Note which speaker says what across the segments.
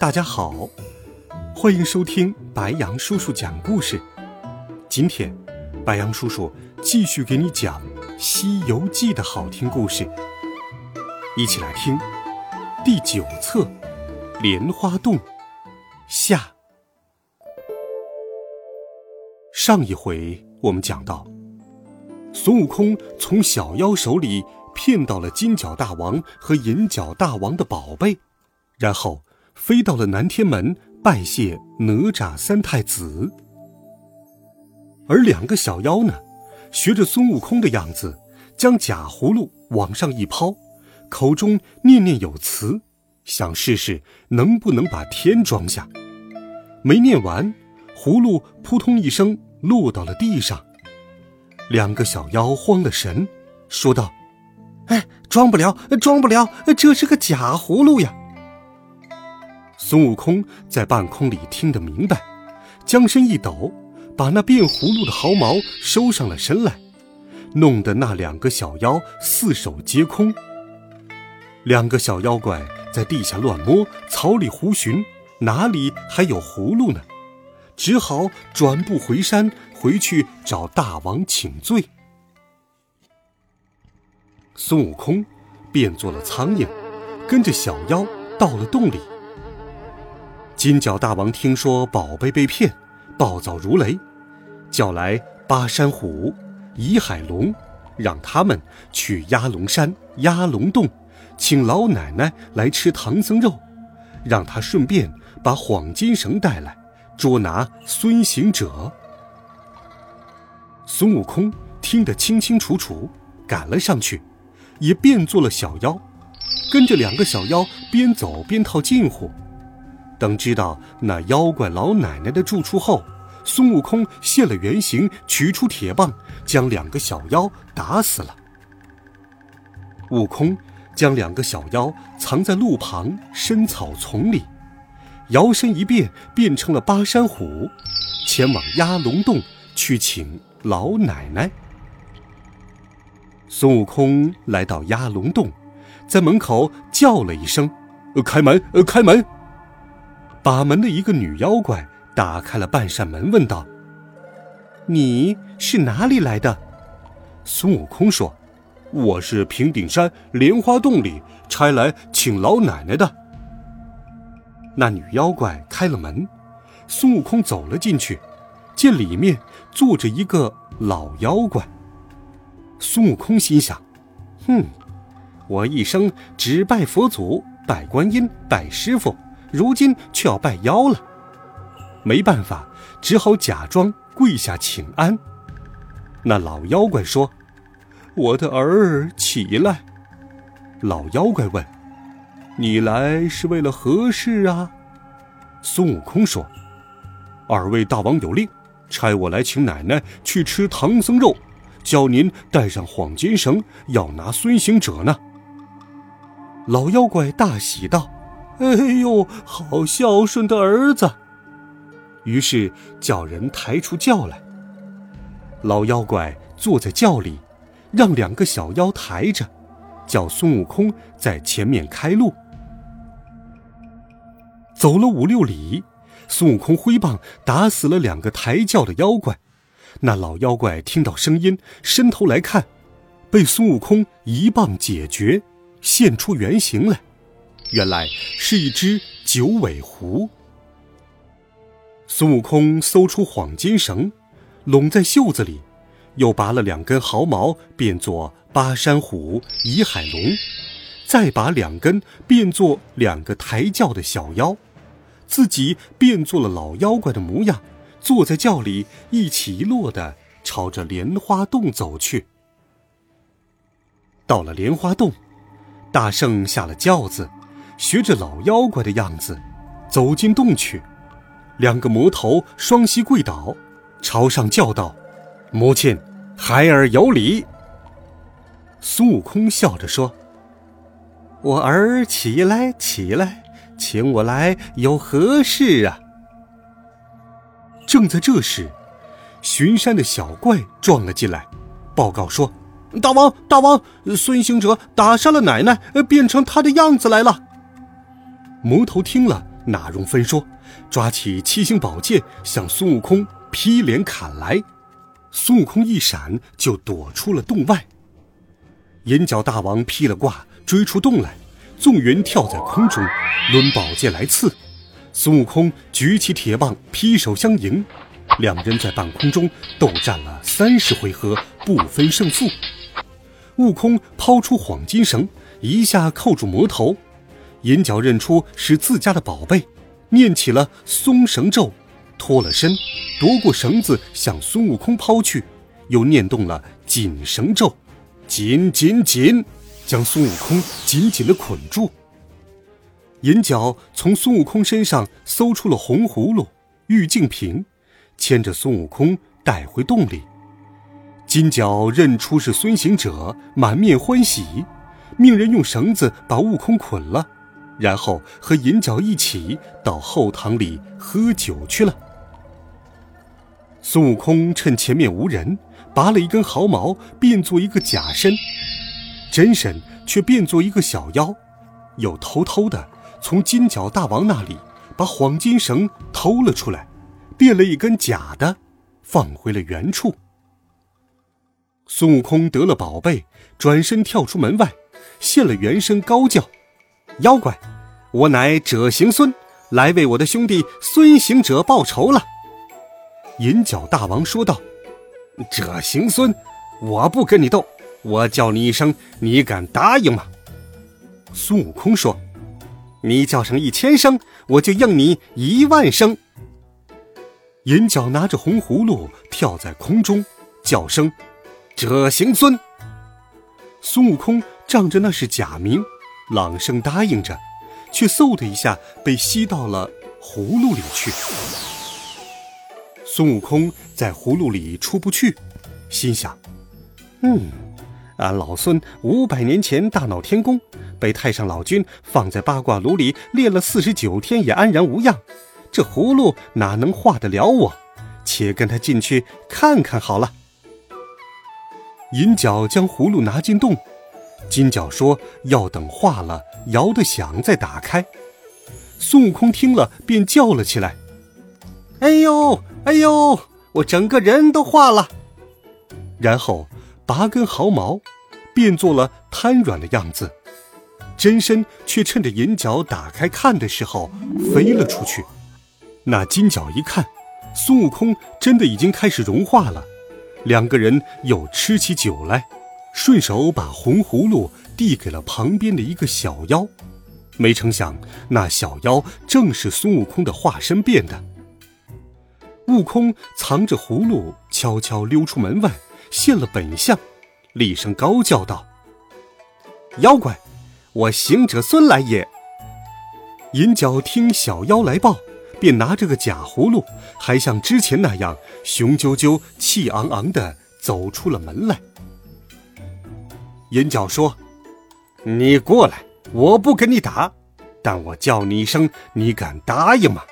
Speaker 1: 大家好，欢迎收听白羊叔叔讲故事。今天，白羊叔叔继续给你讲《西游记》的好听故事，一起来听第九册《莲花洞》下。上一回我们讲到，孙悟空从小妖手里骗到了金角大王和银角大王的宝贝。然后飞到了南天门拜谢哪吒三太子，而两个小妖呢，学着孙悟空的样子，将假葫芦往上一抛，口中念念有词，想试试能不能把天装下。没念完，葫芦扑通一声落到了地上。两个小妖慌了神，说道：“哎，装不了，装不了，这是个假葫芦呀！”孙悟空在半空里听得明白，将身一抖，把那变葫芦的毫毛收上了身来，弄得那两个小妖四手皆空。两个小妖怪在地下乱摸，草里胡寻，哪里还有葫芦呢？只好转步回山，回去找大王请罪。孙悟空变作了苍蝇，跟着小妖到了洞里。金角大王听说宝贝被骗，暴躁如雷，叫来巴山虎、倚海龙，让他们去压龙山、压龙洞，请老奶奶来吃唐僧肉，让他顺便把幌金绳带来，捉拿孙行者。孙悟空听得清清楚楚，赶了上去，也变作了小妖，跟着两个小妖边走边套近乎。等知道那妖怪老奶奶的住处后，孙悟空现了原形，取出铁棒，将两个小妖打死了。悟空将两个小妖藏在路旁深草丛里，摇身一变，变成了巴山虎，前往压龙洞去请老奶奶。孙悟空来到压龙洞，在门口叫了一声：“开门！呃开门！”把门的一个女妖怪打开了半扇门，问道：“你是哪里来的？”孙悟空说：“我是平顶山莲花洞里差来请老奶奶的。”那女妖怪开了门，孙悟空走了进去，见里面坐着一个老妖怪。孙悟空心想：“哼，我一生只拜佛祖、拜观音、拜师傅。”如今却要拜妖了，没办法，只好假装跪下请安。那老妖怪说：“我的儿起来。”老妖怪问：“你来是为了何事啊？”孙悟空说：“二位大王有令，差我来请奶奶去吃唐僧肉，叫您带上幌金绳，要拿孙行者呢。”老妖怪大喜道。哎呦，好孝顺的儿子！于是叫人抬出轿来。老妖怪坐在轿里，让两个小妖抬着，叫孙悟空在前面开路。走了五六里，孙悟空挥棒打死了两个抬轿的妖怪。那老妖怪听到声音，伸头来看，被孙悟空一棒解决，现出原形来。原来是一只九尾狐。孙悟空搜出幌金绳，拢在袖子里，又拔了两根毫毛，变作巴山虎、倚海龙，再把两根变作两个抬轿的小妖，自己变作了老妖怪的模样，坐在轿里，一起一落的朝着莲花洞走去。到了莲花洞，大圣下了轿子。学着老妖怪的样子，走进洞去，两个魔头双膝跪倒，朝上叫道：“母亲，孩儿有礼。”孙悟空笑着说：“我儿起来，起来，请我来有何事啊？”正在这时，巡山的小怪撞了进来，报告说：“大王，大王，孙行者打伤了奶奶，变成他的样子来了。”魔头听了，哪容分说，抓起七星宝剑向孙悟空劈脸砍来。孙悟空一闪，就躲出了洞外。银角大王劈了挂，追出洞来，纵云跳在空中，抡宝剑来刺。孙悟空举起铁棒，劈手相迎，两人在半空中斗战了三十回合，不分胜负。悟空抛出黄金绳，一下扣住魔头。银角认出是自家的宝贝，念起了松绳咒，脱了身，夺过绳子向孙悟空抛去，又念动了紧绳咒。紧紧紧，将孙悟空紧紧的捆住。银角从孙悟空身上搜出了红葫芦、玉净瓶，牵着孙悟空带回洞里。金角认出是孙行者，满面欢喜，命人用绳子把悟空捆了，然后和银角一起到后堂里喝酒去了。孙悟空趁前面无人。拔了一根毫毛，变作一个假身，真身却变作一个小妖，又偷偷的从金角大王那里把黄金绳偷了出来，变了一根假的，放回了原处。孙悟空得了宝贝，转身跳出门外，现了原身，高叫：“妖怪，我乃者行孙，来为我的兄弟孙行者报仇了。”银角大王说道。者行孙，我不跟你斗，我叫你一声，你敢答应吗？孙悟空说：“你叫上一千声，我就应你一万声。”银角拿着红葫芦跳在空中，叫声：“者行孙。”孙悟空仗着那是假名，朗声答应着，却嗖的一下被吸到了葫芦里去。孙悟空在葫芦里出不去，心想：“嗯，俺老孙五百年前大闹天宫，被太上老君放在八卦炉里炼了四十九天，也安然无恙。这葫芦哪能化得了我？且跟他进去看看好了。”银角将葫芦拿进洞，金角说：“要等化了，摇得响再打开。”孙悟空听了，便叫了起来：“哎呦！”哎呦，我整个人都化了。然后拔根毫毛，变作了瘫软的样子，真身却趁着银角打开看的时候飞了出去。那金角一看，孙悟空真的已经开始融化了，两个人又吃起酒来，顺手把红葫芦递给了旁边的一个小妖。没成想，那小妖正是孙悟空的化身变的。悟空藏着葫芦，悄悄溜出门外，现了本相，厉声高叫道：“妖怪，我行者孙来也！”银角听小妖来报，便拿着个假葫芦，还像之前那样雄赳赳、气昂昂的走出了门来。银角说：“你过来，我不跟你打，但我叫你一声，你敢答应吗？”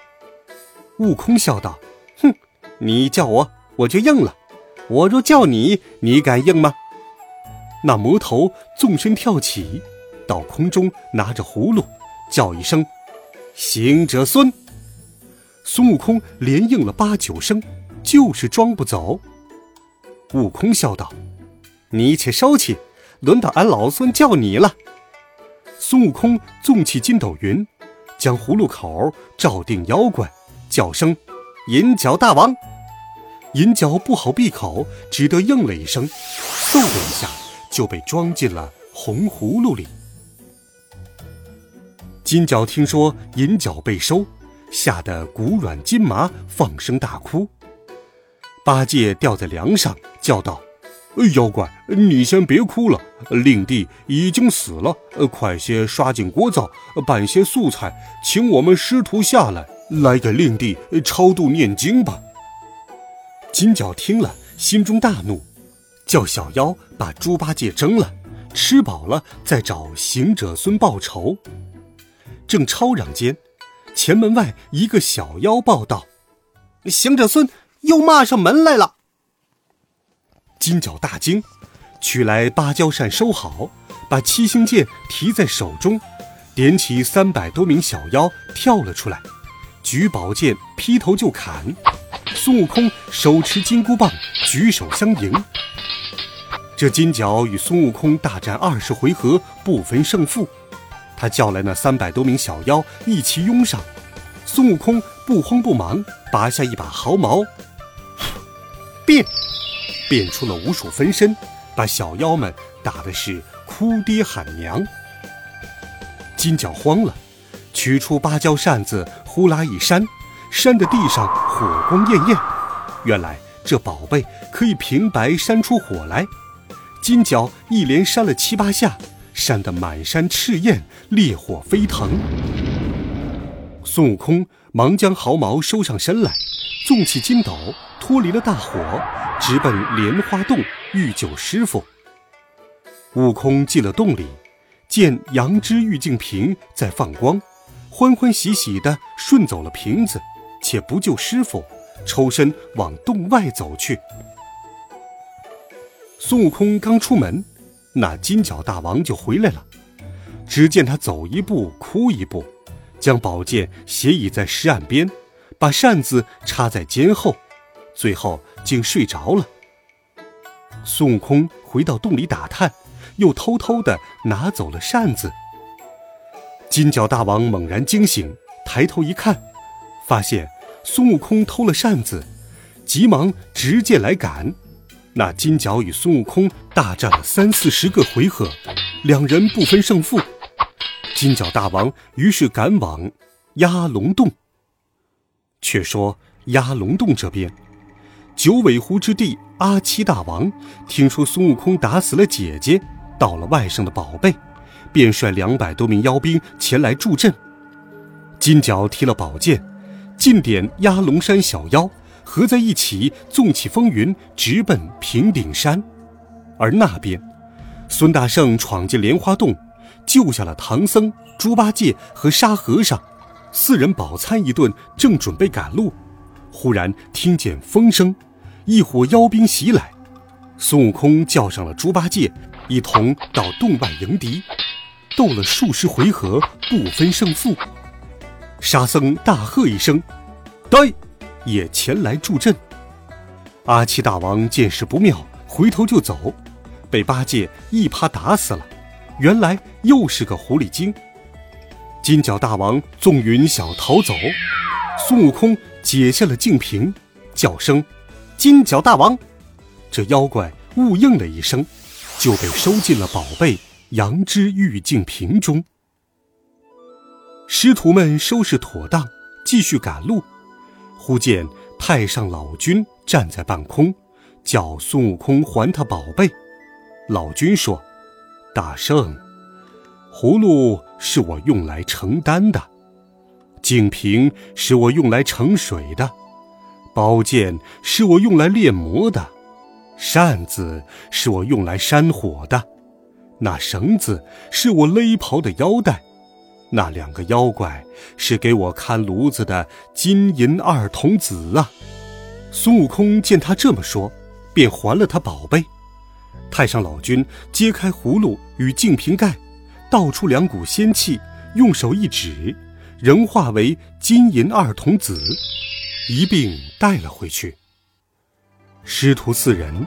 Speaker 1: 悟空笑道。哼你叫我，我就应了；我若叫你，你敢应吗？那魔头纵身跳起，到空中拿着葫芦，叫一声：“行者孙。”孙悟空连应了八九声，就是装不走。悟空笑道：“你且收起，轮到俺老孙叫你了。”孙悟空纵起筋斗云，将葫芦口照定妖怪，叫声。银角大王，银角不好闭口，只得应了一声，嗖的一下就被装进了红葫芦里。金角听说银角被收，吓得骨软筋麻，放声大哭。八戒吊在梁上，叫道：“妖怪，你先别哭了，令弟已经死了，快些刷净锅灶，拌些素菜，请我们师徒下来。”来给令弟超度念经吧。金角听了，心中大怒，叫小妖把猪八戒蒸了，吃饱了再找行者孙报仇。正吵嚷间，前门外一个小妖报道：“行者孙又骂上门来了。”金角大惊，取来芭蕉扇收好，把七星剑提在手中，点起三百多名小妖跳了出来，举宝剑劈头就砍。孙悟空手持金箍棒，举手相迎。这金角与孙悟空大战二十回合，不分胜负。他叫来那三百多名小妖一齐拥上，孙悟空不慌不忙，拔下一把毫毛，变，变出了无数分身，把小妖们打的是哭爹喊娘。金角慌了，取出芭蕉扇子，呼啦一扇，扇的地上火光艳艳。原来这宝贝可以平白扇出火来。金角一连扇了七八下。扇得满山赤焰，烈火飞腾。孙悟空忙将毫毛收上身来，纵起筋斗，脱离了大火，直奔莲花洞欲救师傅。悟空进了洞里，见羊脂玉净瓶在放光，欢欢喜喜地顺走了瓶子，且不救师傅，抽身往洞外走去。孙悟空刚出门。那金角大王就回来了，只见他走一步哭一步，将宝剑斜倚在石岸边，把扇子插在肩后，最后竟睡着了。孙悟空回到洞里打探，又偷偷的拿走了扇子。金角大王猛然惊醒，抬头一看，发现孙悟空偷了扇子，急忙执剑来赶。那金角与孙悟空大战了三四十个回合，两人不分胜负。金角大王于是赶往压龙洞。却说压龙洞这边，九尾狐之弟阿七大王听说孙悟空打死了姐姐，盗了外甥的宝贝，便率两百多名妖兵前来助阵。金角提了宝剑，进点压龙山小妖。合在一起，纵起风云，直奔平顶山。而那边，孙大圣闯进莲花洞，救下了唐僧、猪八戒和沙和尚，四人饱餐一顿，正准备赶路，忽然听见风声，一伙妖兵袭来。孙悟空叫上了猪八戒，一同到洞外迎敌，斗了数十回合，不分胜负。沙僧大喝一声：“呆！”也前来助阵。阿七大王见势不妙，回头就走，被八戒一耙打死了。原来又是个狐狸精。金角大王纵云想逃走，孙悟空解下了净瓶，叫声“金角大王”，这妖怪误应了一声，就被收进了宝贝羊脂玉净瓶中。师徒们收拾妥当，继续赶路。忽见太上老君站在半空，叫孙悟空还他宝贝。老君说：“大圣，葫芦是我用来盛丹的，净瓶是我用来盛水的，宝剑是我用来炼魔的，扇子是我用来扇火的，那绳子是我勒袍的腰带。”那两个妖怪是给我看炉子的金银二童子啊！孙悟空见他这么说，便还了他宝贝。太上老君揭开葫芦与净瓶盖，倒出两股仙气，用手一指，仍化为金银二童子，一并带了回去。师徒四人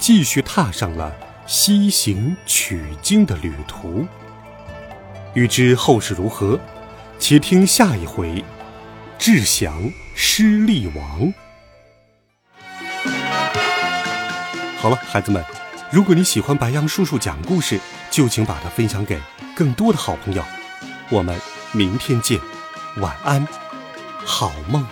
Speaker 1: 继续踏上了西行取经的旅途。欲知后事如何，且听下一回。智降失利王。好了，孩子们，如果你喜欢白杨叔叔讲故事，就请把它分享给更多的好朋友。我们明天见，晚安，好梦。